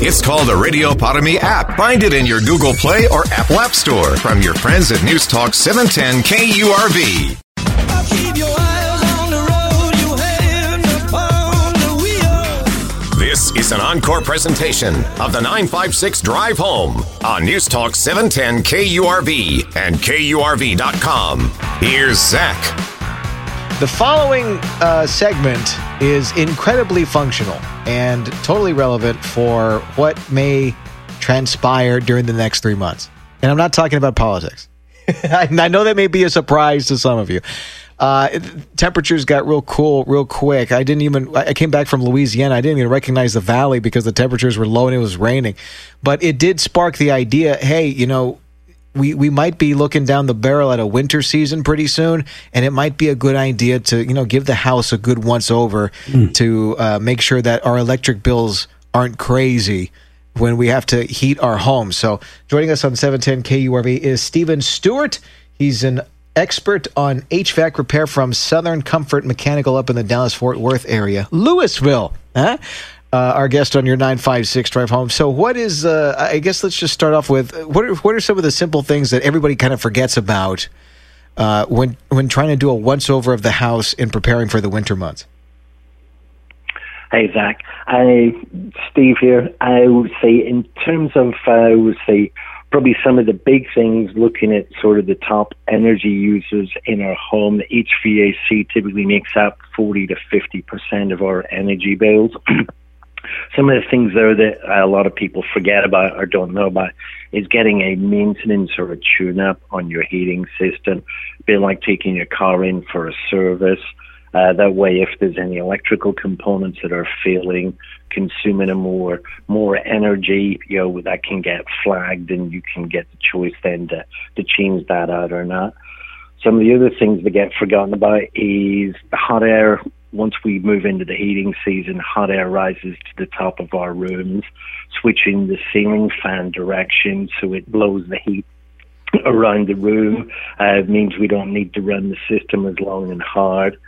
It's called the Radio Para app. Find it in your Google Play or Apple App Store from your friends at News Talk 710 KURV. This is an encore presentation of the 956 Drive Home on News Talk 710 KURV and KURV.com. Here's Zach. The following uh, segment is incredibly functional and totally relevant for what may transpire during the next three months. And I'm not talking about politics. I know that may be a surprise to some of you. Uh, temperatures got real cool real quick. I didn't even, I came back from Louisiana. I didn't even recognize the valley because the temperatures were low and it was raining. But it did spark the idea hey, you know, we, we might be looking down the barrel at a winter season pretty soon, and it might be a good idea to you know give the house a good once over mm. to uh, make sure that our electric bills aren't crazy when we have to heat our home. So joining us on 710 KURV is Stephen Stewart. He's an expert on HVAC repair from Southern Comfort Mechanical up in the Dallas Fort Worth area, Lewisville. Huh? Uh, our guest on your 956 drive home. So, what is, uh, I guess let's just start off with what are, what are some of the simple things that everybody kind of forgets about uh, when, when trying to do a once over of the house in preparing for the winter months? Hey, Zach. I, Steve here. I would say, in terms of, uh, I would say, probably some of the big things looking at sort of the top energy users in our home. HVAC typically makes up 40 to 50% of our energy bills. some of the things there that a lot of people forget about or don't know about is getting a maintenance or a tune up on your heating system. A bit like taking your car in for a service. Uh, that way, if there's any electrical components that are failing, consuming a more more energy, you know that can get flagged, and you can get the choice then to to change that out or not. Some of the other things that get forgotten about is hot air once we move into the heating season, hot air rises to the top of our rooms, switching the ceiling fan direction so it blows the heat around the room. Uh, means we don't need to run the system as long and hard.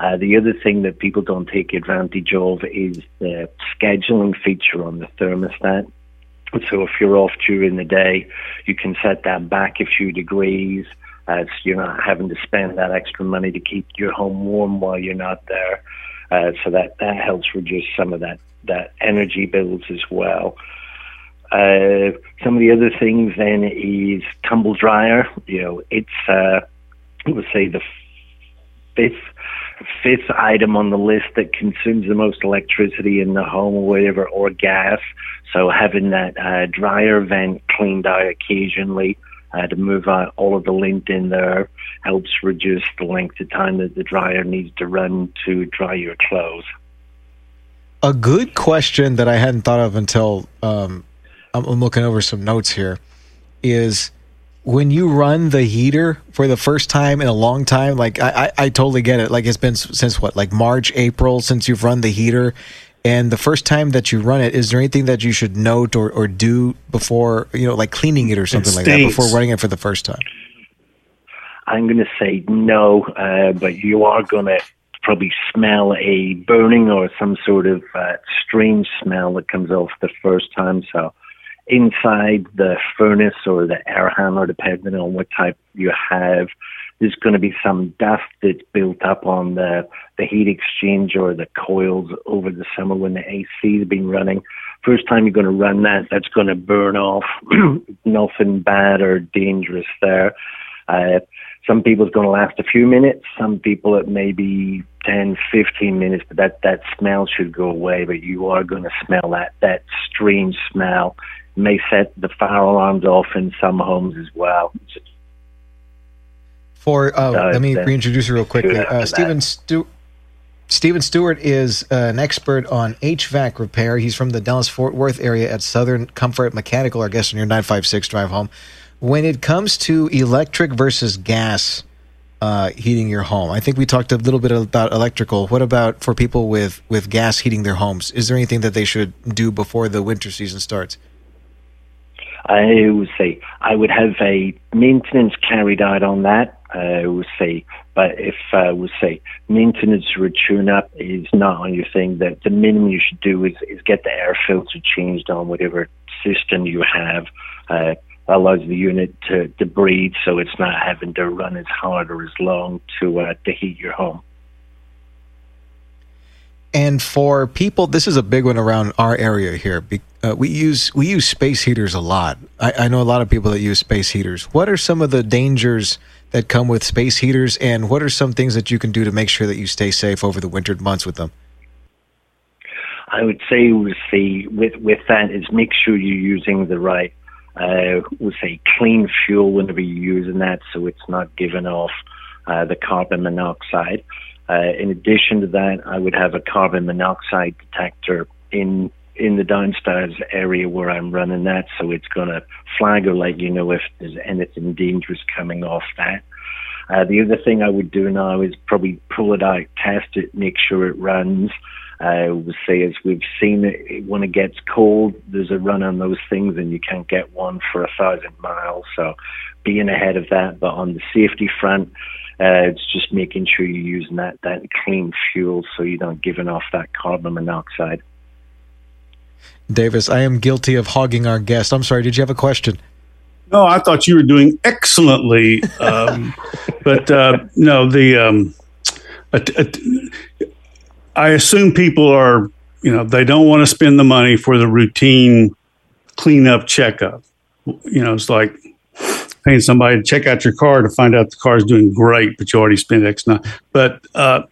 Uh, the other thing that people don't take advantage of is the scheduling feature on the thermostat. So if you're off during the day, you can set that back a few degrees as you're not having to spend that extra money to keep your home warm while you're not there. Uh, so that, that helps reduce some of that, that energy bills as well. Uh, some of the other things then is tumble dryer. You know, it's uh, let's say the fifth fifth item on the list that consumes the most electricity in the home or whatever, or gas. So having that uh, dryer vent cleaned out occasionally to move out all of the lint in there helps reduce the length of time that the dryer needs to run to dry your clothes. A good question that I hadn't thought of until um, I'm looking over some notes here is when you run the heater for the first time in a long time, like I, I, I, totally get it. Like it's been since what, like March, April since you've run the heater, and the first time that you run it, is there anything that you should note or, or do before, you know, like cleaning it or something it like that before running it for the first time? I'm going to say no, uh, but you are going to probably smell a burning or some sort of uh, strange smell that comes off the first time. So inside the furnace or the air handler, depending on what type you have, there's going to be some dust that's built up on the, the heat exchange or the coils over the summer when the AC has been running. First time you're going to run that, that's going to burn off. Nothing bad or dangerous there. Uh, some people it's going to last a few minutes. Some people it may be 10, 15 minutes, but that, that smell should go away. But you are going to smell that, that strange smell. It may set the fire alarms off in some homes as well. For uh, let me reintroduce you real quickly. Uh, Stephen Stewart. Stephen Stewart is uh, an expert on HVAC repair. He's from the Dallas Fort Worth area at Southern Comfort Mechanical, our guest on your 956 drive home. when it comes to electric versus gas uh, heating your home, I think we talked a little bit about electrical. What about for people with, with gas heating their homes? Is there anything that they should do before the winter season starts? I would say I would have a maintenance carried out on that. I would say, but if I would say maintenance or a tune-up is not on your thing, that the minimum you should do is, is get the air filter changed on whatever system you have. Uh, allows the unit to, to breathe, so it's not having to run as hard or as long to uh, to heat your home. And for people, this is a big one around our area here. Uh, we use we use space heaters a lot. I, I, know a lot of people that use space heaters. What are some of the dangers that come with space heaters, and what are some things that you can do to make sure that you stay safe over the winter months with them? I would say with the with with that is make sure you're using the right uh, we'll say clean fuel whenever you're using that, so it's not giving off uh, the carbon monoxide. Uh, in addition to that, I would have a carbon monoxide detector in in the downstairs area where I'm running that, so it's going to flag or let you know if there's anything dangerous coming off that. Uh, the other thing I would do now is probably pull it out, test it, make sure it runs. I would say, as we've seen it, when it gets cold, there's a run on those things, and you can't get one for a thousand miles. So, being ahead of that, but on the safety front, uh, it's just making sure you're using that that clean fuel, so you're not giving off that carbon monoxide. Davis, I am guilty of hogging our guest. I'm sorry. Did you have a question? No, I thought you were doing excellently, um, but uh, no, the um, I assume people are, you know, they don't want to spend the money for the routine cleanup checkup. You know, it's like paying somebody to check out your car to find out the car is doing great, but you already spent X now. But uh,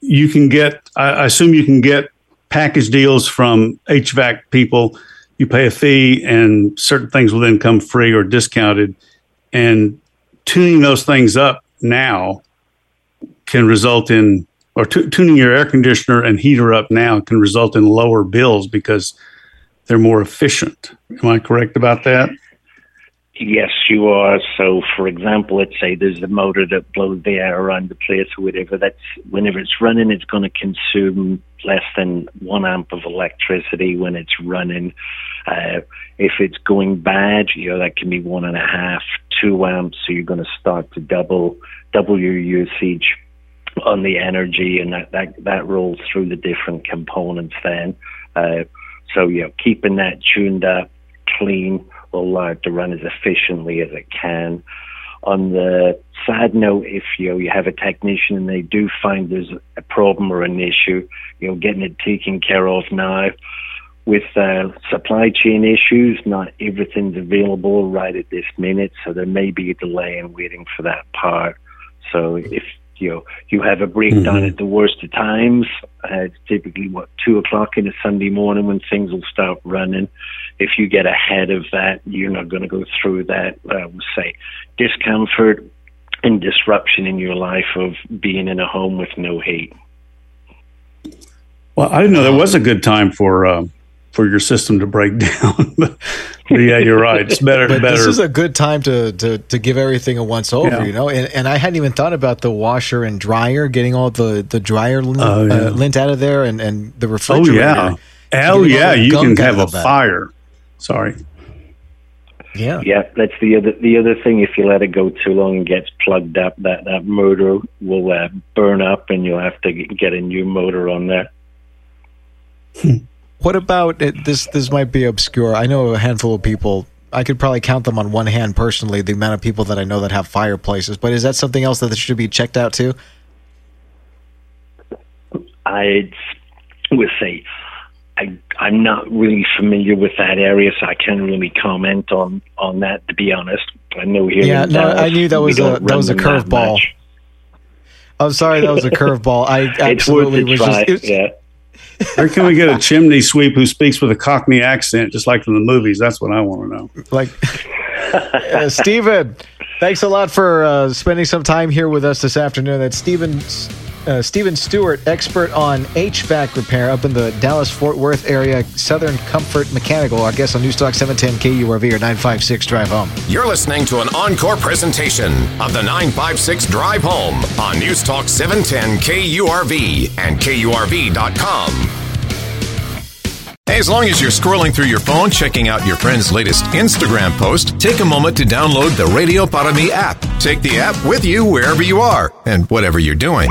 you can get, I, I assume you can get package deals from HVAC people. You pay a fee, and certain things will then come free or discounted. And tuning those things up now can result in or t- tuning your air conditioner and heater up now can result in lower bills because they're more efficient. Am I correct about that? Yes, you are. So, for example, let's say there's a motor that blows the air around the place or whatever. That's whenever it's running, it's going to consume less than one amp of electricity when it's running. Uh, if it's going bad, you know that can be one and a half, two amps. So you're going to start to double double your usage on the energy, and that that, that rolls through the different components. Then, uh, so you know, keeping that tuned up, clean, allow it to run as efficiently as it can. On the sad note, if you know, you have a technician and they do find there's a problem or an issue, you know, getting it taken care of now. With uh, supply chain issues, not everything's available right at this minute, so there may be a delay in waiting for that part. So if you know, you have a breakdown mm-hmm. at the worst of times. Uh, it's typically what two o'clock in a Sunday morning when things will start running. If you get ahead of that, you're not going to go through that. Uh, say discomfort and disruption in your life of being in a home with no heat. Well, I didn't know there was a good time for uh, for your system to break down. but yeah, you're right. It's better. But better. This is a good time to to, to give everything a once over. Yeah. You know, and, and I hadn't even thought about the washer and dryer, getting all the the dryer lint, oh, yeah. uh, lint out of there, and and the refrigerator. Oh yeah, oh yeah, you can have a fire. Sorry. Yeah, yeah. That's the other the other thing. If you let it go too long and gets plugged up, that that motor will uh, burn up, and you'll have to get a new motor on there. What about it, this? This might be obscure. I know a handful of people. I could probably count them on one hand personally. The amount of people that I know that have fireplaces. But is that something else that should be checked out too? I would say I, I'm not really familiar with that area, so I can't really comment on on that. To be honest, I know here. Yeah, no, Dallas, I knew that was a that was a curveball. I'm sorry, that was a curveball. I absolutely was just. Was, yeah. Where can we get a chimney sweep who speaks with a Cockney accent, just like from the movies? That's what I want to know. Like, uh, Stephen, thanks a lot for uh, spending some time here with us this afternoon. That's Stephen Uh, Stephen Stewart, expert on HVAC repair up in the Dallas Fort Worth area, Southern Comfort Mechanical, our guest on Newstalk 710 KURV or 956 Drive Home. You're listening to an encore presentation of the 956 Drive Home on Newstalk 710 KURV and KURV.com. As long as you're scrolling through your phone, checking out your friend's latest Instagram post, take a moment to download the Radio Para app. Take the app with you wherever you are and whatever you're doing.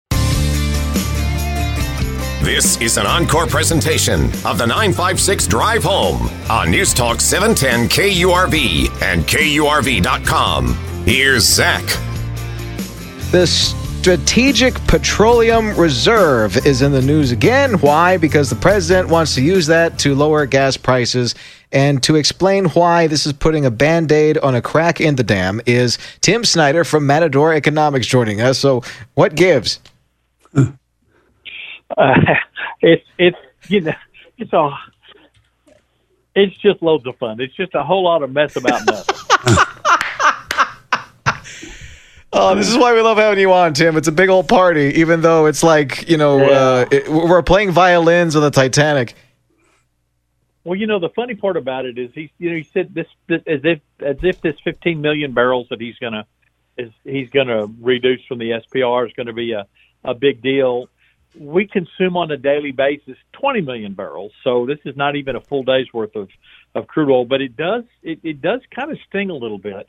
This is an encore presentation of the 956 Drive Home on News Talk 710 KURV and KURV.com. Here's Zach. The Strategic Petroleum Reserve is in the news again. Why? Because the president wants to use that to lower gas prices. And to explain why this is putting a band aid on a crack in the dam is Tim Snyder from Matador Economics joining us. So, what gives? Uh, it's it's you know it's a it's just loads of fun. It's just a whole lot of mess about nothing. Oh, this is why we love having you on, Tim. It's a big old party, even though it's like you know Yeah. uh, it, we're playing violins on the Titanic. well, you know the funny part about it is he you know he said this, this as if as if this 15 million barrels that he's gonna is he's gonna reduce from the SPR is going to be a a big deal. We consume on a daily basis 20 million barrels, so this is not even a full day's worth of of crude oil, but it does it, it does kind of sting a little bit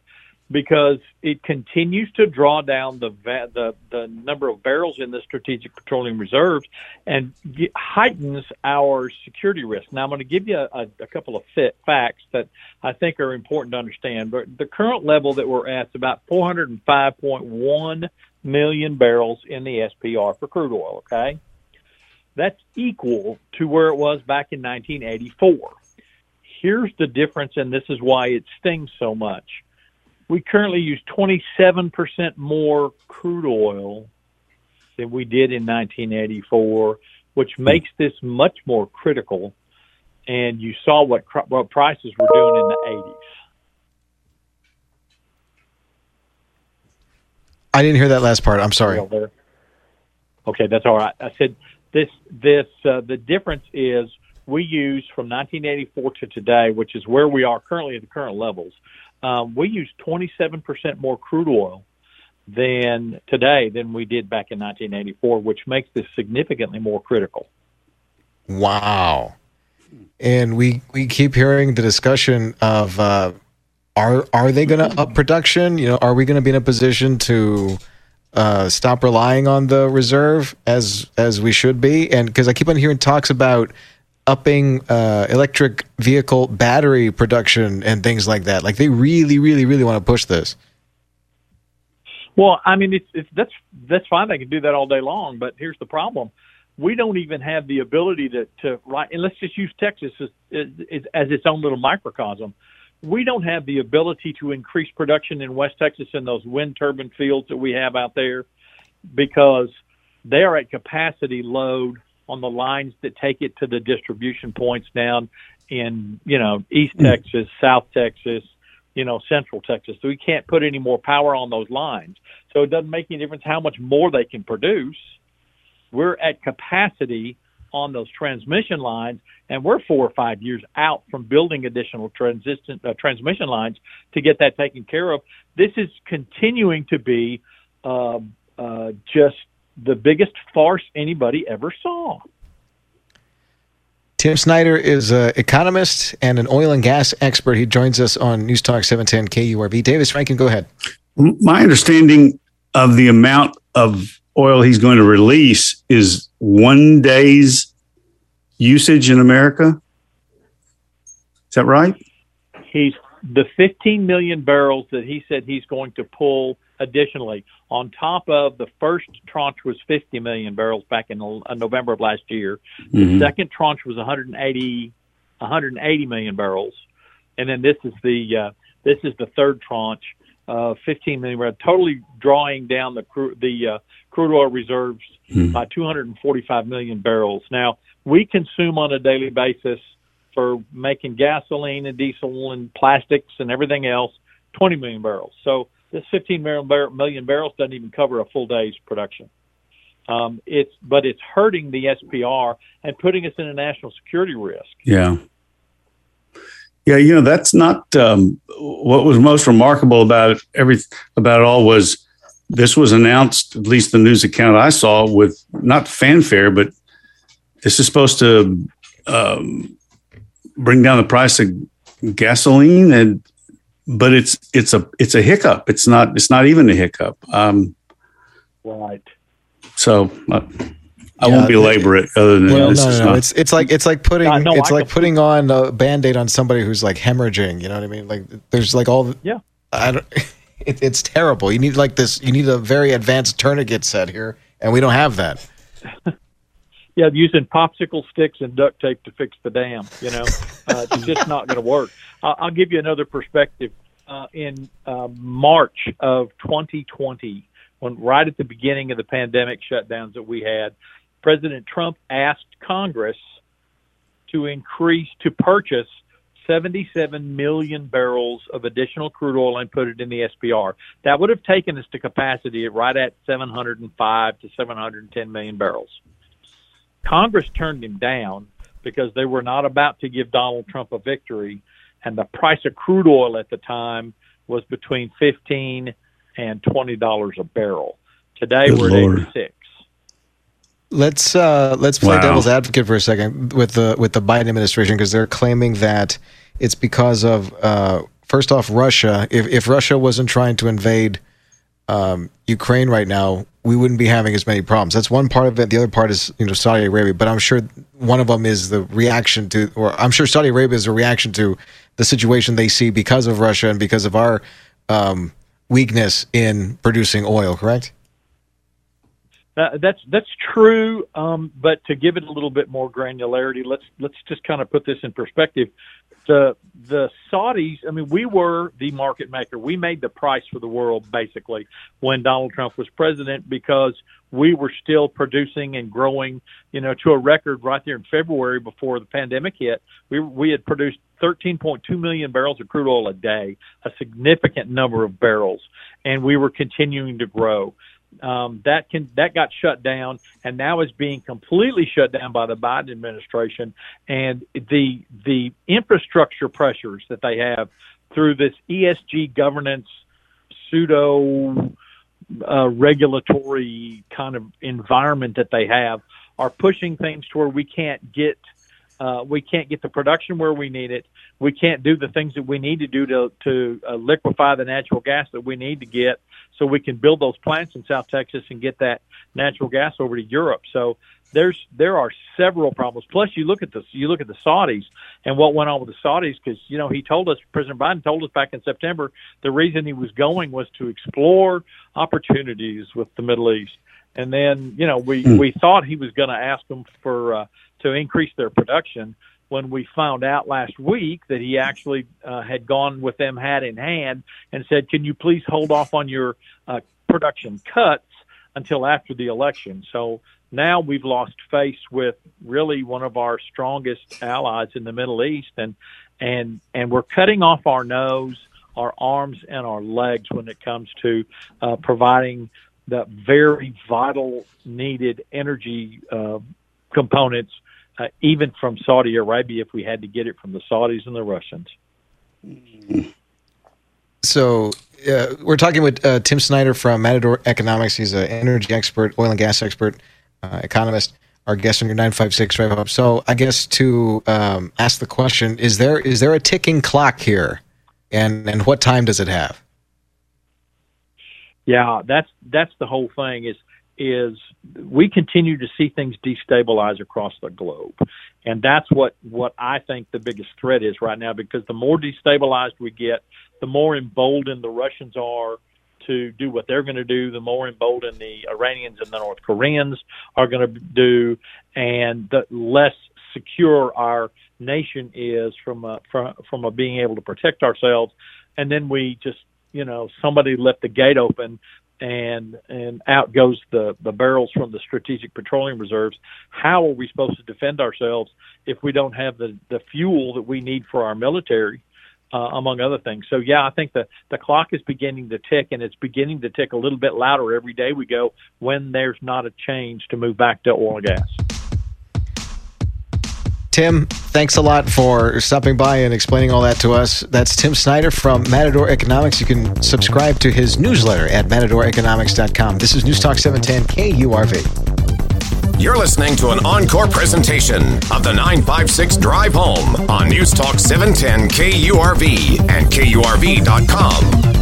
because it continues to draw down the the the number of barrels in the strategic petroleum reserves and ge- heightens our security risk. Now, I'm going to give you a, a couple of fit facts that I think are important to understand. But the current level that we're at is about 405.1 million barrels in the SPR for crude oil. Okay, that's equal to where it was back in 1984. Here's the difference, and this is why it stings so much we currently use 27% more crude oil than we did in 1984, which hmm. makes this much more critical. And you saw what, what prices were doing in the 80s. I didn't hear that last part. I'm sorry. Okay, that's all right. I said this. This uh, the difference is we use from 1984 to today, which is where we are currently at the current levels. Um, we use 27% more crude oil than today than we did back in 1984, which makes this significantly more critical. Wow. And we we keep hearing the discussion of uh, are are they going to up production? You know, are we going to be in a position to uh, stop relying on the reserve as as we should be? And because I keep on hearing talks about upping uh, electric vehicle battery production and things like that. Like they really, really, really want to push this. Well, I mean, it's, it's that's that's fine. They can do that all day long, but here's the problem: we don't even have the ability to to right. And let's just use Texas as, as, as its own little microcosm. We don't have the ability to increase production in West Texas in those wind turbine fields that we have out there because they are at capacity load on the lines that take it to the distribution points down in you know East mm. Texas, South Texas, you know Central Texas. So we can't put any more power on those lines. So it doesn't make any difference how much more they can produce. We're at capacity on those transmission lines, and we're four or five years out from building additional transistent uh, transmission lines to get that taken care of. This is continuing to be uh, uh, just the biggest farce anybody ever saw. Tim Snyder is an economist and an oil and gas expert. He joins us on News Talk 710 KURV. Davis Rankin, go ahead. My understanding of the amount of oil he's going to release is one day's usage in America. Is that right? He's the 15 million barrels that he said he's going to pull additionally on top of the first tranche was 50 million barrels back in uh, November of last year. The Mhm. second tranche was 180 180 million barrels, and then this is the uh, This is the third tranche, uh, 15 million barrels, totally drawing down the the uh, crude oil reserves Hmm. by 245 million barrels. Now we consume on a daily basis for making gasoline and diesel and plastics and everything else 20 million barrels. So this 15 million, bar- million barrels doesn't even cover a full day's production. Um, it's but it's hurting the SPR and putting us in a national security risk. Yeah. Yeah, you know that's not um, what was most remarkable about it. Every about it all was this was announced. At least the news account I saw with not fanfare, but this is supposed to um, bring down the price of gasoline, and but it's it's a it's a hiccup. It's not it's not even a hiccup. Um, Right. so uh, I Yeah, won't belabor it. Other than Well, this no, no, no. not. It's it's like it's like putting Uh, no, it's I like putting on a band-aid on somebody who's like hemorrhaging. You know what I mean? Like there's like all. Yeah. I don't. It, it's terrible. You need like this. You need a very advanced tourniquet set here, and we don't have that. Yeah, using popsicle sticks and duct tape to fix the dam. You know, uh, it's just not going to work. I'll, I'll give you another perspective. Uh, in uh, March of 2020, when right at the beginning of the pandemic shutdowns that we had, President Trump asked Congress to increase to purchase 77 million barrels of additional crude oil and put it in the SPR. That would have taken us to capacity right at 705 to 710 million barrels. Congress turned him down because they were not about to give Donald Trump a victory, and the price of crude oil at the time was between 15 and 20 dollars a barrel. Today Good we're Lord. at 86. Let's uh, let's play Wow. devil's advocate for a second with the with the Biden administration because they're claiming that it's because of uh, first off Russia. If if Russia wasn't trying to invade um, Ukraine right now, we wouldn't be having as many problems. That's one part of it. The other part is you know Saudi Arabia, but I'm sure one of them is the reaction to, or I'm sure Saudi Arabia is a reaction to the situation they see because of Russia and because of our um, weakness in producing oil. Correct? Uh, that's that's true, um, but to give it a little bit more granularity, let's let's just kind of put this in perspective. The the Saudis, I mean, we were the market maker. We made the price for the world basically when Donald Trump was president because we were still producing and growing, you know, to a record right there in February before the pandemic hit. We we had produced 13.2 million barrels of crude oil a day, a significant number of barrels, and we were continuing to grow um, that can that got shut down and now is being completely shut down by the Biden administration. And the the infrastructure pressures that they have through this ESG governance pseudo uh, regulatory kind of environment that they have are pushing things to where we can't get uh, we can't get the production where we need it. We can't do the things that we need to do to to uh, liquefy the natural gas that we need to get, so we can build those plants in South Texas and get that natural gas over to Europe. So there's there are several problems. Plus, you look at the you look at the Saudis and what went on with the Saudis because you know he told us President Biden told us back in September the reason he was going was to explore opportunities with the Middle East. And then, you know, we, Hmm. we thought he was going to ask them for uh, to increase their production. When we found out last week that he actually uh, had gone with them hat in hand and said, "Can you please hold off on your uh, production cuts until after the election?" So now we've lost face with really one of our strongest allies in the Middle East, and and and we're cutting off our nose, our arms, and our legs when it comes to uh, providing the very vital, needed energy uh, components, uh, even from Saudi Arabia, if we had to get it from the Saudis and the Russians. So uh, we're talking with uh, Tim Snyder from Matador Economics. He's an energy expert, oil and gas expert, uh, economist. Our guest on your nine five six drive up. So I guess to um, ask the question: Is there is there a ticking clock here, and and what time does it have? Yeah, that's that's the whole thing. Is is we continue to see things destabilize across the globe, and that's what what I think the biggest threat is right now. Because the more destabilized we get, the more emboldened the Russians are to do what they're going to do, the more emboldened the Iranians and the North Koreans are going to do, and the less secure our nation is from a, from from a being able to protect ourselves and then we just you know somebody left the gate open and and out goes the the barrels from the strategic petroleum reserves. How are we supposed to defend ourselves if we don't have the the fuel that we need for our military uh, among other things? So yeah i think the the clock is beginning to tick and it's beginning to tick a little bit louder every day we go when there's not a change to move back to oil and gas Tim, thanks a lot for stopping by and explaining all that to us. That's Tim Snyder from Matador Economics. You can subscribe to his newsletter at matadoreconomics.com. This is News Talk 710 KURV. You're listening to an encore presentation of the 956 Drive Home on News Talk 710 KURV and KURV.com.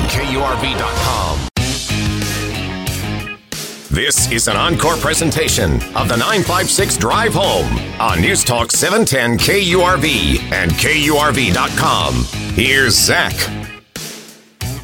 and KURV.com. This is an encore presentation of the 956 Drive Home on News Talk 710 KURV and KURV.com. Here's Zach.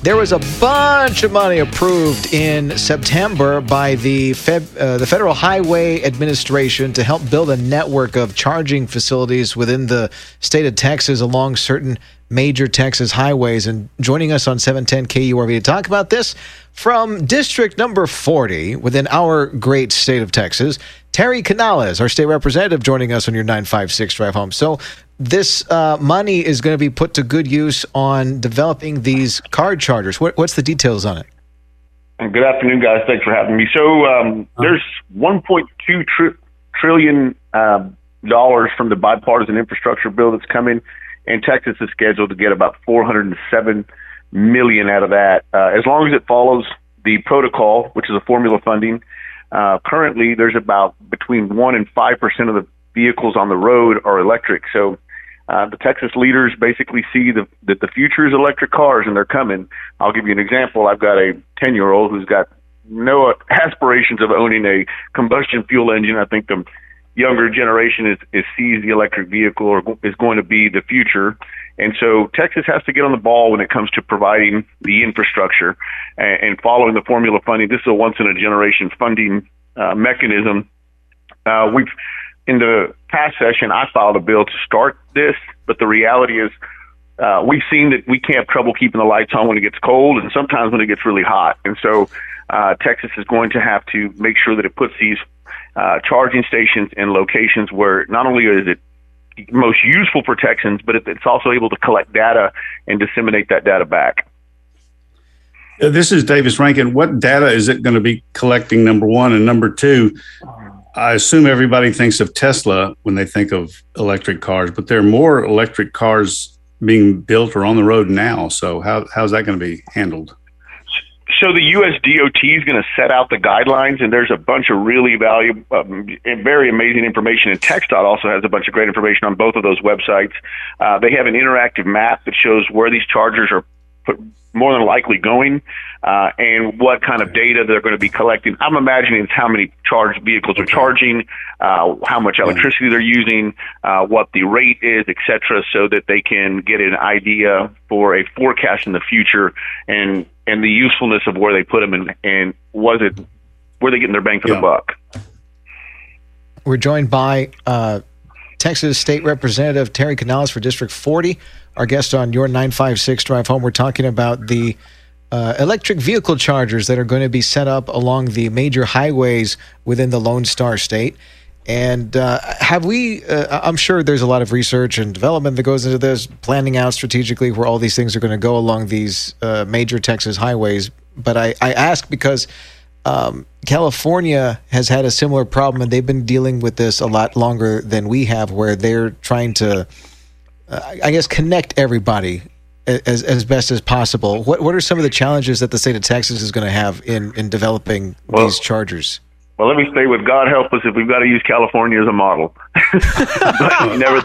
There was a bunch of money approved in September by the Fed, uh, the Federal Highway Administration to help build a network of charging facilities within the state of Texas along certain major Texas highways. And joining us on 710 KURV to talk about this from District Number 40 within our great state of Texas, Terry Canales, our state representative, joining us on your 956 drive home. So this uh, money is going to be put to good use on developing these car chargers. What, what's the details on it? Good afternoon, guys. Thanks for having me. So um, there's 1.2 tri- trillion um, dollars from the bipartisan infrastructure bill that's coming, and Texas is scheduled to get about 407 million out of that, uh, as long as it follows the protocol, which is a formula funding. Uh, currently, there's about between one and five percent of the vehicles on the road are electric. So uh, the Texas leaders basically see the, that the future is electric cars and they're coming. I'll give you an example. I've got a 10 year old who's got no aspirations of owning a combustion fuel engine. I think the younger generation is, is sees the electric vehicle or is going to be the future. And so Texas has to get on the ball when it comes to providing the infrastructure and, and following the formula funding. This is a once in a generation funding uh, mechanism. Uh, we've in the past session, I filed a bill to start this, but the reality is, uh, we've seen that we can't have trouble keeping the lights on when it gets cold, and sometimes when it gets really hot. And so, uh, Texas is going to have to make sure that it puts these uh, charging stations in locations where not only is it most useful for Texans, but it's also able to collect data and disseminate that data back. Uh, This is Davis Rankin. What data is it going to be collecting? Number one and number two. I assume everybody thinks of Tesla when they think of electric cars, but there are more electric cars being built or on the road now. So how how's that going to be handled? So the U.S. DOT is going to set out the guidelines, and there's a bunch of really valuable, um, and very amazing information. And TxDOT also has a bunch of great information on both of those websites. Uh, they have an interactive map that shows where these chargers are put, more than likely going, uh, and what kind of data they're going to be collecting. I'm imagining it's how many charged vehicles are charging, uh, how much electricity they're using, uh, what the rate is, et cetera, so that they can get an idea for a forecast in the future and and the usefulness of where they put them and and was it where they getting their bang for Yeah. the buck. We're joined by uh, Texas State Representative Terry Canales for District 40. Our guest on your 956 drive home. We're talking about the uh, electric vehicle chargers that are going to be set up along the major highways within the Lone Star State. And uh, have we? Uh, I'm sure there's a lot of research and development that goes into this, planning out strategically where all these things are going to go along these uh, major Texas highways. But I, I ask because um, California has had a similar problem, and they've been dealing with this a lot longer than we have, where they're trying to, uh, I guess, connect everybody as as best as possible. What what are some of the challenges that the state of Texas is going to have in in developing Well- these chargers? Well, let me stay with God help us, if we've got to use California as a model. but never,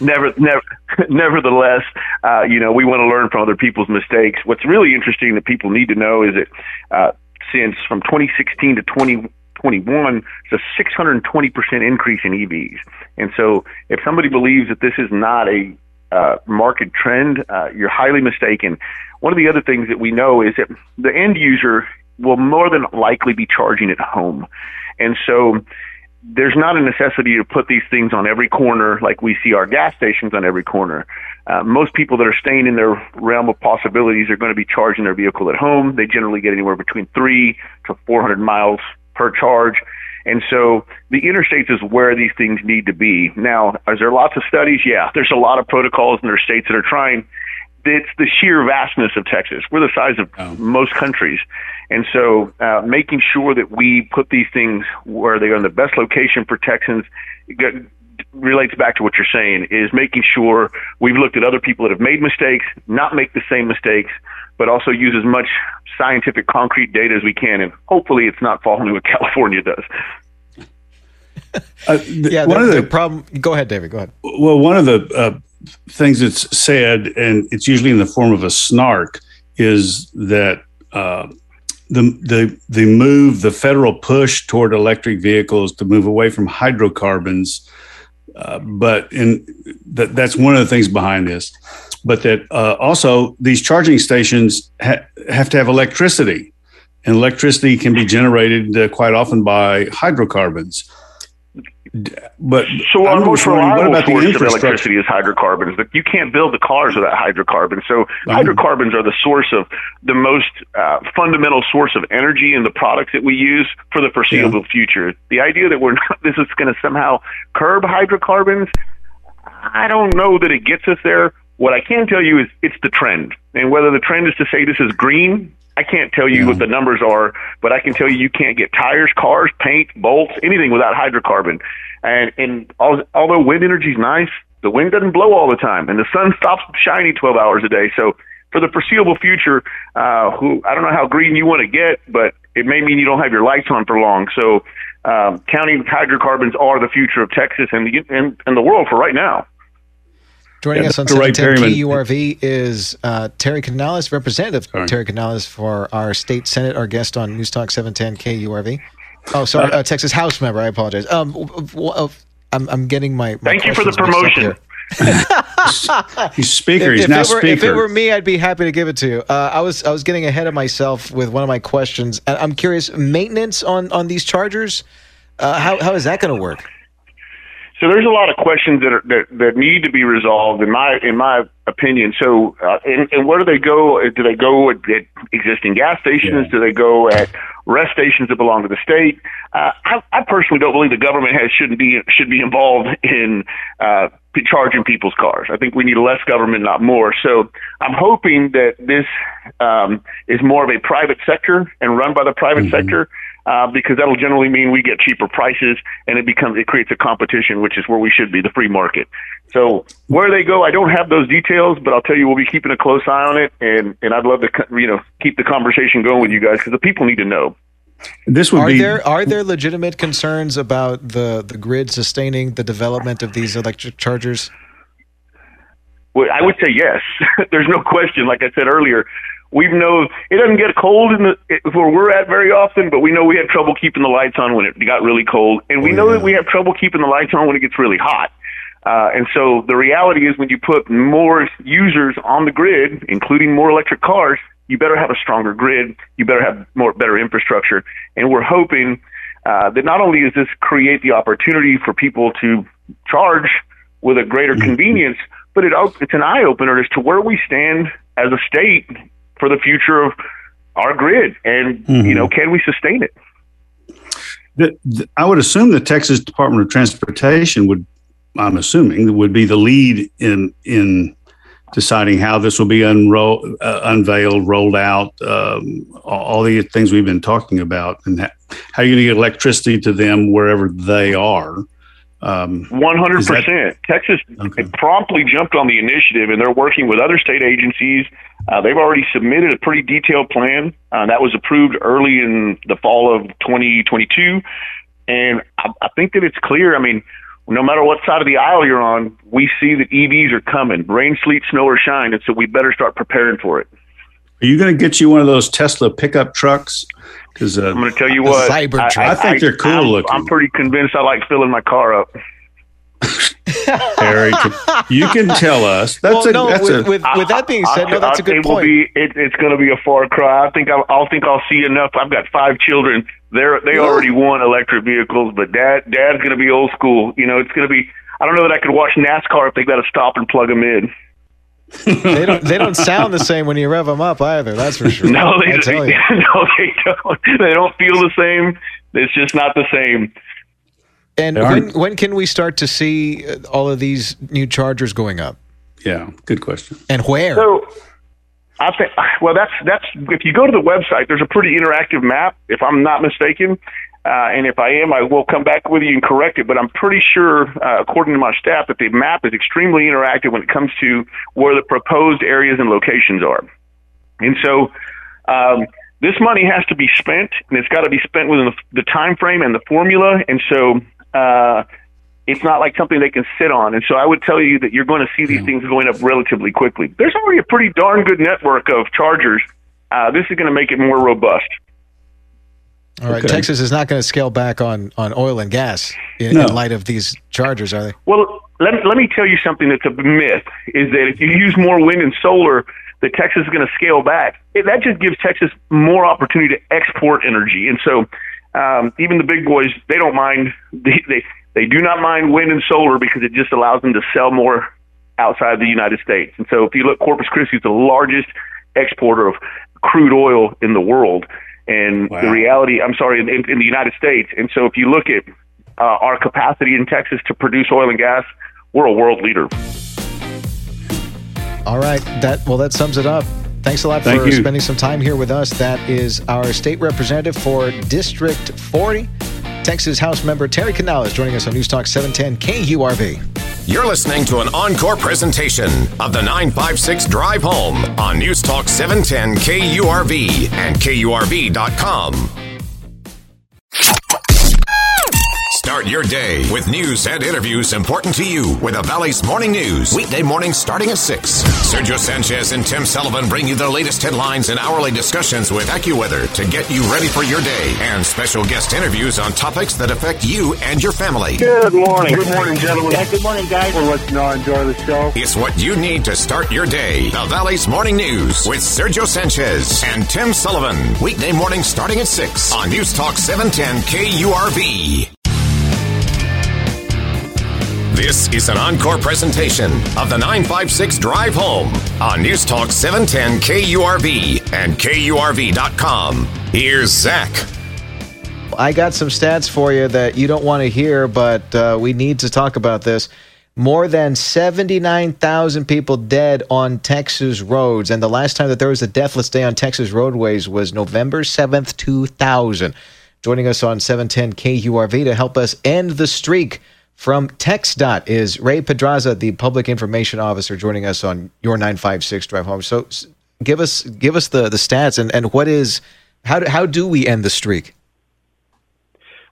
never, never, nevertheless, uh, you know, we want to learn from other people's mistakes. What's really interesting that people need to know is that uh, since from 2016 to 2021, it's a 620% increase in EVs. And so, if somebody believes that this is not a uh, market trend, uh, you're highly mistaken. One of the other things that we know is that the end user will more than likely be charging at home. And so there's not a necessity to put these things on every corner like we see our gas stations on every corner. Uh, most people that are staying in their realm of possibilities are going to be charging their vehicle at home. They generally get anywhere between three to 400 miles per charge. And so the interstates is where these things need to be. Now, is there lots of studies? Yeah, there's a lot of protocols in their states that are trying. It's the sheer vastness of Texas. We're the size of oh. most countries. And so, uh, making sure that we put these things where they are in the best location for Texans relates back to what you're saying is making sure we've looked at other people that have made mistakes, not make the same mistakes, but also use as much scientific concrete data as we can. And hopefully it's not falling what California does. Uh, the, yeah, one the, of the, the, problem. Go ahead, David. Go ahead. Well, one of the uh, things that's said, and it's usually in the form of a snark, is that uh, the the the move, the federal push toward electric vehicles to move away from hydrocarbons. Uh, but in that that's one of the things behind this. But that uh, also these charging stations ha- have to have electricity, and electricity can be generated uh, quite often by hydrocarbons. But so our most reliable source of electricity is hydrocarbons. But You can't build the cars without hydrocarbons. So uh-huh. hydrocarbons are the source of the most uh, fundamental source of energy in the products that we use for the foreseeable yeah. future. The idea that we're not, this is going to somehow curb hydrocarbons, I don't know that it gets us there. What I can tell you is it's the trend, and whether the trend is to say this is green I can't tell you yeah. what the numbers are, but I can tell you you can't get tires, cars, paint, bolts, anything without hydrocarbon. And and although wind energy is nice, the wind doesn't blow all the time, and the sun stops shining 12 hours a day. So for the foreseeable future, uh, who I don't know how green you want to get, but it may mean you don't have your lights on for long. So um, counting hydrocarbons are the future of Texas and the and, and the world for right now. Joining yeah, us on 710 KURV is uh, Terry Canales, Representative sorry. Terry Canales for our state senate, our guest on News Talk 710 KURV. Oh, sorry, uh, Texas House member. I apologize. Um, uh, I'm, I'm getting my. my Thank you for the promotion. He's speaker. He's if, now if speaker. If it were me, I'd be happy to give it to you. Uh, I was I was getting ahead of myself with one of my questions. I'm curious, maintenance on on these chargers. Uh, how how is that going to work? So there's a lot of questions that are, that that need to be resolved in my in my opinion. So uh, and, and where do they go? Do they go at, at existing gas stations? Yeah. Do they go at rest stations that belong to the state? Uh, I, I personally don't believe the government has shouldn't be should be involved in uh, charging people's cars. I think we need less government, not more. So I'm hoping that this um, is more of a private sector and run by the private mm-hmm. sector uh, because that'll generally mean we get cheaper prices and it becomes it creates a competition, which is where we should be, the free market. So where they go, I don't have those details, but I'll tell you, we'll be keeping a close eye on it, and and I'd love to you know keep the conversation going with you guys because the people need to know. This would are be, there are there legitimate concerns about the the grid sustaining the development of these electric chargers? Well, I would say yes. There's no question. Like I said earlier, we know it doesn't get cold in the where we're at very often, but we know we have trouble keeping the lights on when it got really cold, and we oh, know yeah. that we have trouble keeping the lights on when it gets really hot. Uh, and so the reality is, when you put more users on the grid, including more electric cars, you better have a stronger grid. You better have more better infrastructure. And we're hoping uh, that not only does this create the opportunity for people to charge with a greater mm-hmm. convenience, but it it's an eye opener as to where we stand as a state for the future of our grid, and mm-hmm. you know, can we sustain it? The, the, I would assume the Texas Department of Transportation would, I'm assuming, would be the lead in in deciding how this will be unroll, uh, unveiled, rolled out, um, all the things we've been talking about, and how, how you going to get electricity to them wherever they are. Um, One hundred percent. Texas Okay. promptly jumped on the initiative, and they're working with other state agencies. Uh, they've already submitted a pretty detailed plan uh, that was approved early in the fall of 2022, and I, I think that it's clear. I mean, no matter what side of the aisle you're on, we see that EVs are coming, rain, sleet, snow, or shine, and so we better start preparing for it. Are you going to get you one of those Tesla pickup trucks? Because uh, I'm going to tell you what, Cybertruck. I think they're cool I'm, looking. I'm pretty convinced I like filling my car up. Harry, you can tell us. That's well, a no, that's with, a with, with that being said, no, I'll- that's a I'll good say will point. Be, it, it's going to be a far cry. I think I'll, I'll think I'll see enough. I've got five children. They're they already want electric vehicles, but dad dad's going to be old school. You know, it's going to be. I don't know that I could watch NASCAR if they got to stop and plug them in. They don't they don't sound the same when you rev them up either. That's for sure. No, they, I tell they you. no, they don't. They don't feel the same. It's just not the same. And when when can we start to see uh, all of these new chargers going up? yeah. Good question. And where? So, I think well, that's that's if you go to the website, there's a pretty interactive map, if I'm not mistaken. Uh, and if I am, I will come back with you and correct it. But I'm pretty sure, uh, according to my staff, that the map is extremely interactive when it comes to where the proposed areas and locations are. And so, um, this money has to be spent, and it's got to be spent within the, the time frame and the formula. And so, uh, it's not like something they can sit on. And so I would tell you that you're going to see these things going up relatively quickly. There's already a pretty darn good network of chargers. Uh, this is going to make it more robust. All right, okay. Texas is not going to scale back on on oil and gas in, No. in light of these chargers, are they? Well, let, let me tell you something that's a myth is that if you use more wind and solar, that Texas is going to scale back. It, that just gives Texas more opportunity to export energy. And so um, even the big boys, they don't mind. They, they, they do not mind wind and solar because it just allows them to sell more outside the United States. And so if you look, Corpus Christi is the largest exporter of crude oil in the world. And Wow. the reality, I'm sorry, in, in the United States. And so if you look at uh, our capacity in Texas to produce oil and gas, we're a world leader. All right, that well, that sums it up. Thanks a lot Thank for you. spending some time here with us. That is our state representative for District 40, Texas House member Terry Canales, joining us on News Talk 710 KURV. You're listening to an encore presentation of the 956 Drive Home on News Talk 710 KURV and KURV.com. Start your day with news and interviews important to you with the Valley's Morning News. Weekday mornings starting at 6. Sergio Sanchez and Tim Sullivan bring you the latest headlines and hourly discussions with AccuWeather to get you ready for your day and special guest interviews on topics that affect you and your family. Good morning. Good morning, gentlemen. Yeah, good morning, guys. We'll let you know enjoy the show. It's what you need to start your day. The Valley's Morning News with Sergio Sanchez and Tim Sullivan. Weekday mornings starting at 6 on News Talk 710 KURV. This is an encore presentation of the 956 Drive Home on News Talk 710 KURV and KURV.com. Here's Zach. I got some stats for you that you don't want to hear, but uh, we need to talk about this. More than 79,000 people dead on Texas roads. And the last time that there was a deathless day on Texas roadways was November 7th, 2000. Joining us on 710 KURV to help us end the streak from TxDOT is Ray Pedraza, the public information officer, joining us on your 956 drive home. So give us give us the, the stats and, and what is how do, how do we end the streak?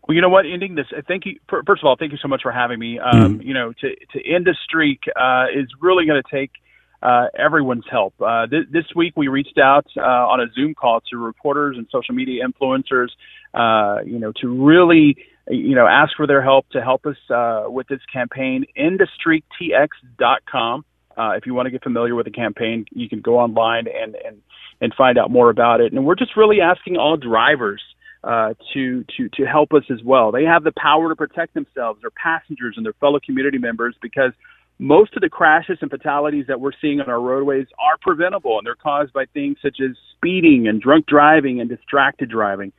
Well, you know what? Ending this. uh, Thank you. First of all, thank you so much for having me. Um, You know, to to end a streak uh, is really going to take uh, everyone's help. Uh, th- this week, we reached out uh, on a Zoom call to reporters and social media influencers. Uh, you know, to really you know ask for their help to help us uh, with this campaign. endthestreaktx.com. Uh, if you want to get familiar with the campaign, you can go online and and and find out more about it. And we're just really asking all drivers uh, to to to help us as well. They have the power to protect themselves, their passengers, and their fellow community members because most of the crashes and fatalities that we're seeing on our roadways are preventable, and they're caused by things such as speeding and drunk driving and distracted driving.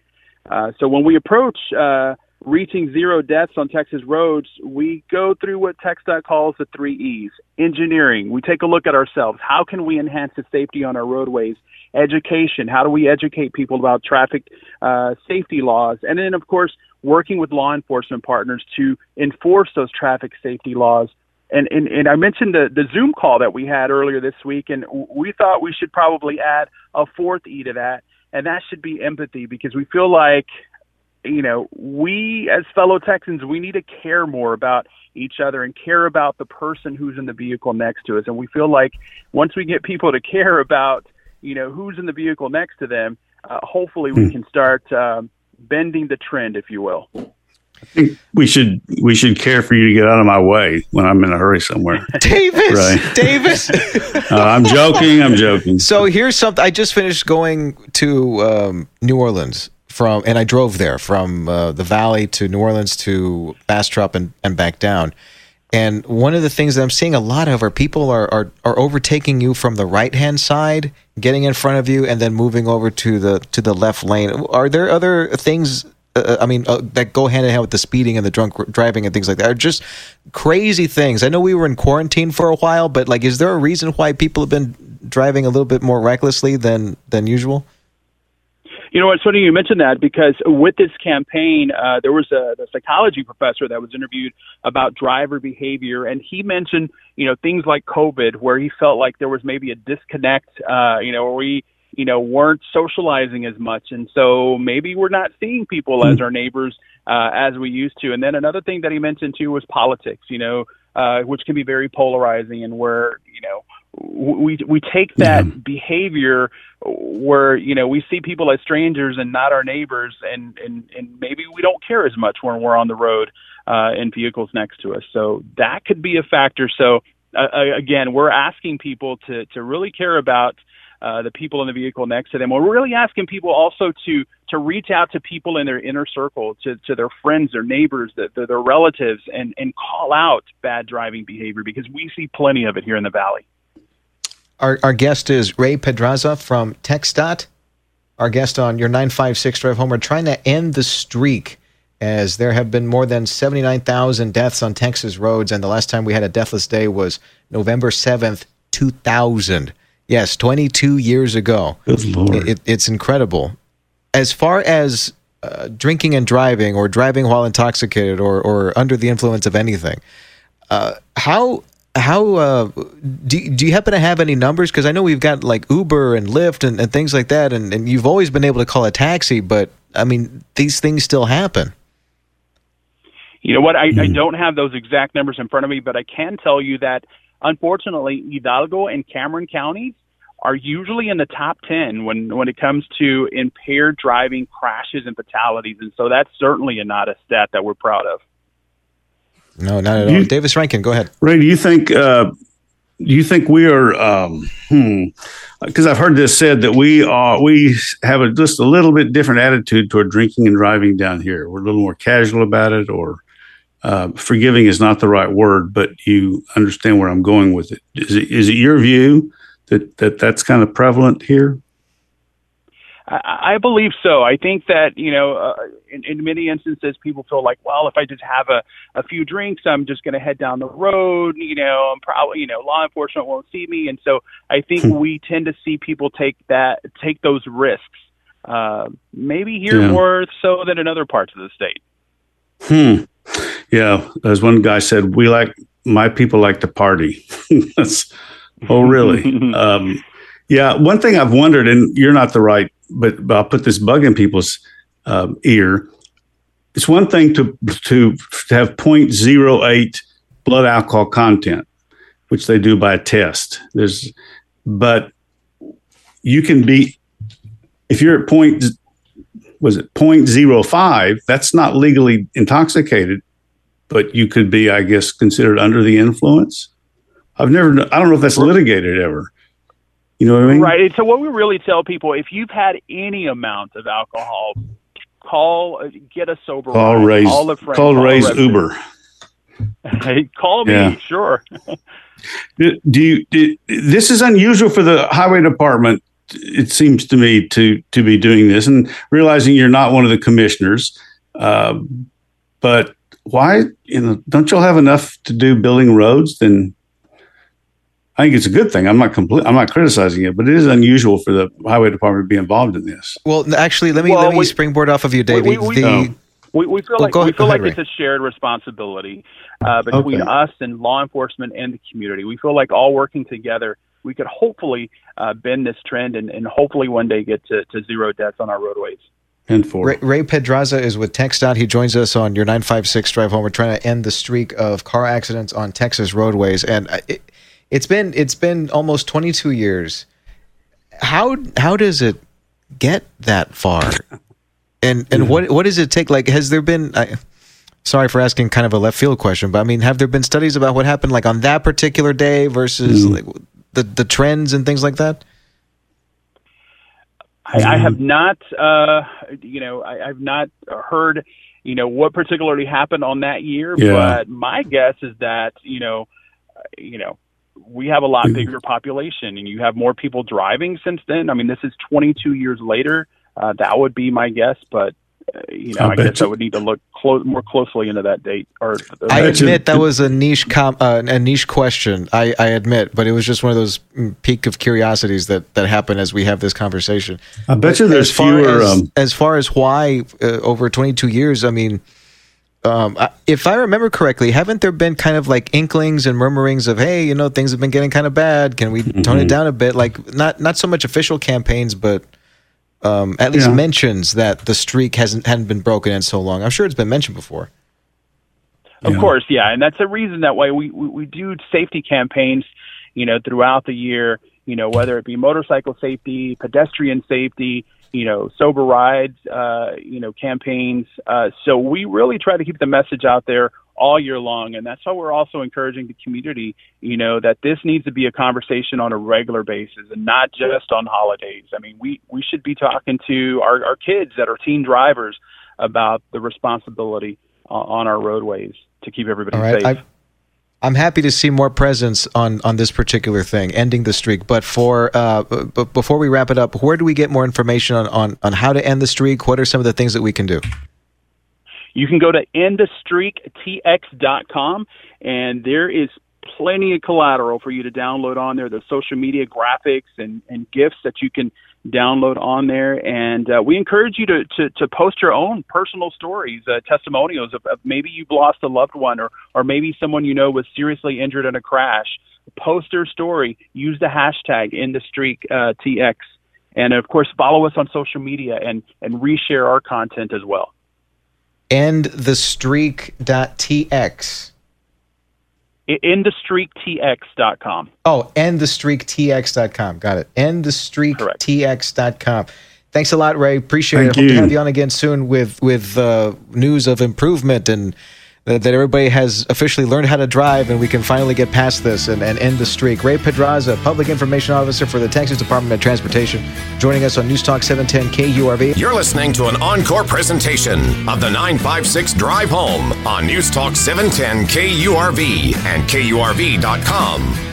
Uh, so when we approach uh, reaching zero deaths on Texas roads, we go through what TxDOT calls the three E's: engineering. We take a look at ourselves. How can we enhance the safety on our roadways? Education. How do we educate people about traffic uh, safety laws? And then, of course, working with law enforcement partners to enforce those traffic safety laws. And, and, and I mentioned the, the Zoom call that we had earlier this week, and we thought we should probably add a fourth E to that, and that should be empathy because we feel like, you know, we as fellow Texans, we need to care more about each other and care about the person who's in the vehicle next to us. And we feel like once we get people to care about, you know, who's in the vehicle next to them, uh, hopefully we can start um, bending the trend, if you will. I think we should we should care for you to get out of my way when I'm in a hurry somewhere. Davis, Right. Davis. Uh, I'm joking. I'm joking. So here's something. I just finished going to um, New Orleans from, and I drove there from uh, the Valley to New Orleans to Bastrop and, and back down. And one of the things that I'm seeing a lot of are people are, are, are overtaking you from the right hand side, getting in front of you, and then moving over to the to the left lane. Are there other things? Uh, I mean, uh, that go hand in hand with the speeding and the drunk driving and things like that. Are just crazy things. I know we were in quarantine for a while, but like, is there a reason why people have been driving a little bit more recklessly than than usual? You know, it's funny you mentioned that because with this campaign, uh, there was a the psychology professor that was interviewed about driver behavior, and he mentioned, you know, things like COVID, where he felt like there was maybe a disconnect, uh, you know, where we, you know, weren't socializing as much, and so maybe we're not seeing people as our neighbors uh, as we used to. And then another thing that he mentioned too was politics, you know, uh, which can be very polarizing, and where, you know, we we take that behavior where you know we see people as strangers and not our neighbors and and and maybe we don't care as much when we're on the road uh in vehicles next to us so that could be a factor so uh, again we're asking people to to really care about uh, the people in the vehicle next to them. We're really asking people also to to reach out to people in their inner circle, to, to their friends, their neighbors, their, their relatives, and and call out bad driving behavior because we see plenty of it here in the valley. Our, our guest is Ray Pedraza from TxDOT. Our guest on your 956 Drive Home. We're trying to end the streak as there have been more than 79,000 deaths on Texas roads. And the last time we had a deathless day was November 7th, 2000. Yes, 22 years ago. Good Lord. It, it's incredible. As far as uh, drinking and driving or driving while intoxicated or, or under the influence of anything, uh, how how uh, do, do you happen to have any numbers? Because I know we've got like Uber and Lyft and, and things like that, and, and you've always been able to call a taxi, but I mean, these things still happen. You know what? I, I don't have those exact numbers in front of me, but I can tell you that unfortunately, Hidalgo and Cameron counties are usually in the top 10 when, when it comes to impaired driving crashes and fatalities. And so that's certainly not a stat that we're proud of. No, not at all. You- Davis Rankin, go ahead. Ray, do you think uh, do you think we are? Um, hmm, because I've heard this said that we are we have a, just a little bit different attitude toward drinking and driving down here. We're a little more casual about it, or uh, forgiving is not the right word, but you understand where I'm going with it. Is it is it your view that that that's kind of prevalent here? I, I believe so. I think that you know, uh, in, in many instances, people feel like, well, if I just have a, a few drinks, I'm just going to head down the road. You know, I'm probably, you know, law enforcement won't see me, and so I think we tend to see people take that, take those risks. Uh, maybe here Yeah. more so than in other parts of the state. Hmm. Yeah, as one guy said, we like my people like to party. That's oh really? um, yeah. One thing I've wondered, and you're not the right, but, but I'll put this bug in people's um, ear. It's one thing to to to have 0.08 blood alcohol content, which they do by a test. There's, but you can be if you're at point was it 0.05 that's not legally intoxicated but you could be i guess considered under the influence i've never i don't know if that's litigated ever you know what i mean Right. And so what we really tell people, if you've had any amount of alcohol, call, uh, get a sober. call ride, raise call a friend, call a raise uber Hey, call me, Yeah. sure. do do you do, this is unusual for the highway department it seems to me to to be doing this and realizing you're not one of the commissioners um, but why you know don't y'all have enough to do building roads then I think it's a good thing. I'm not complete. I'm not criticizing it, but it is unusual for the highway department to be involved in this. Well, actually, let me Well, let me we- springboard off of you, David. we- we- the Oh. We, we feel Oh, like go we feel go like ahead, it's a shared responsibility uh, between Okay. us and law enforcement and the community. We feel like all working together, we could hopefully uh, bend this trend and, and hopefully one day get to, to zero deaths on our roadways. And for Ray, Ray Pedraza is with TxDOT. He joins us on your 956 drive home. We're trying to end the streak of car accidents on Texas roadways, and uh, it, it's been it's been almost 22 years. How how does it get that far? And and what what does it take? Like, has there been? I, sorry for asking kind of a left field question, but I mean, have there been studies about what happened like on that particular day versus like the the trends and things like that? I, I have not, uh, you know, I, I've not heard, you know, what particularly happened on that year. Yeah. But my guess is that, you know, uh, you know, we have a lot bigger population, and you have more people driving since then. I mean, this is 22 years later. Uh, that would be my guess, but uh, you know, I I, bet guess I would need to look clo- more closely into that date. Or I bet you- admit that was a niche com- uh, a niche question. I, I admit, but it was just one of those mm, peak of curiosities that that happen as we have this conversation. I bet you there's as far fewer. as, um, as far as why uh, over 22 years. I mean, um, if I remember correctly, haven't there been kind of like inklings and murmurings of, hey, you know, things have been getting kind of bad. Can we tone it down a bit? Like not not so much official campaigns, but um, at least Yeah. mentions that the streak hasn't hadn't been broken in so long. I'm sure it's been mentioned before. Of Yeah. course, yeah, and that's a reason that way we, we we do safety campaigns, you know, throughout the year. You know, whether it be motorcycle safety, pedestrian safety, you know, sober rides, uh, you know, campaigns. Uh, so we really try to keep the message out there all year long, and that's how we're also encouraging the community. You know, that this needs to be a conversation on a regular basis and not just on holidays. I mean, we we should be talking to our our kids that are teen drivers about the responsibility on, on our roadways to keep everybody All right. safe. I, I'm happy to see more presence on on this particular thing, ending the streak. But for uh, b- before we wrap it up, where do we get more information on, on on how to end the streak? What are some of the things that we can do? You can go to endthestreaktx.com, and there is plenty of collateral for you to download on there. The social media graphics and, and gifts that you can download on there. And uh, we encourage you to, to, to post your own personal stories, uh, testimonials of, of maybe you've lost a loved one or, or maybe someone you know was seriously injured in a crash. Post their story. Use the hashtag in the streak uh, TX. And of course, follow us on social media and, and reshare our content as well. End the streak.tx. endthestreaktx.com. Oh, end the streaktx.com. Got it. End the streaktx.com. Thanks a lot, Ray. Appreciate Thank it. Hope to have you on again soon with with uh, news of improvement and uh, that everybody has officially learned how to drive and we can finally get past this and, and end the streak. Ray Pedraza, Public Information Officer for the Texas Department of Transportation, joining us on News Talk 710 KURV. You're listening to an encore presentation of the 956 Drive Home on News Talk 710 KURV and KURV.com.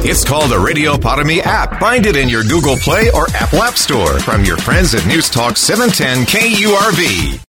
It's called the Radio Para app. Find it in your Google Play or Apple App Store from your friends at News Talk 710 KURV.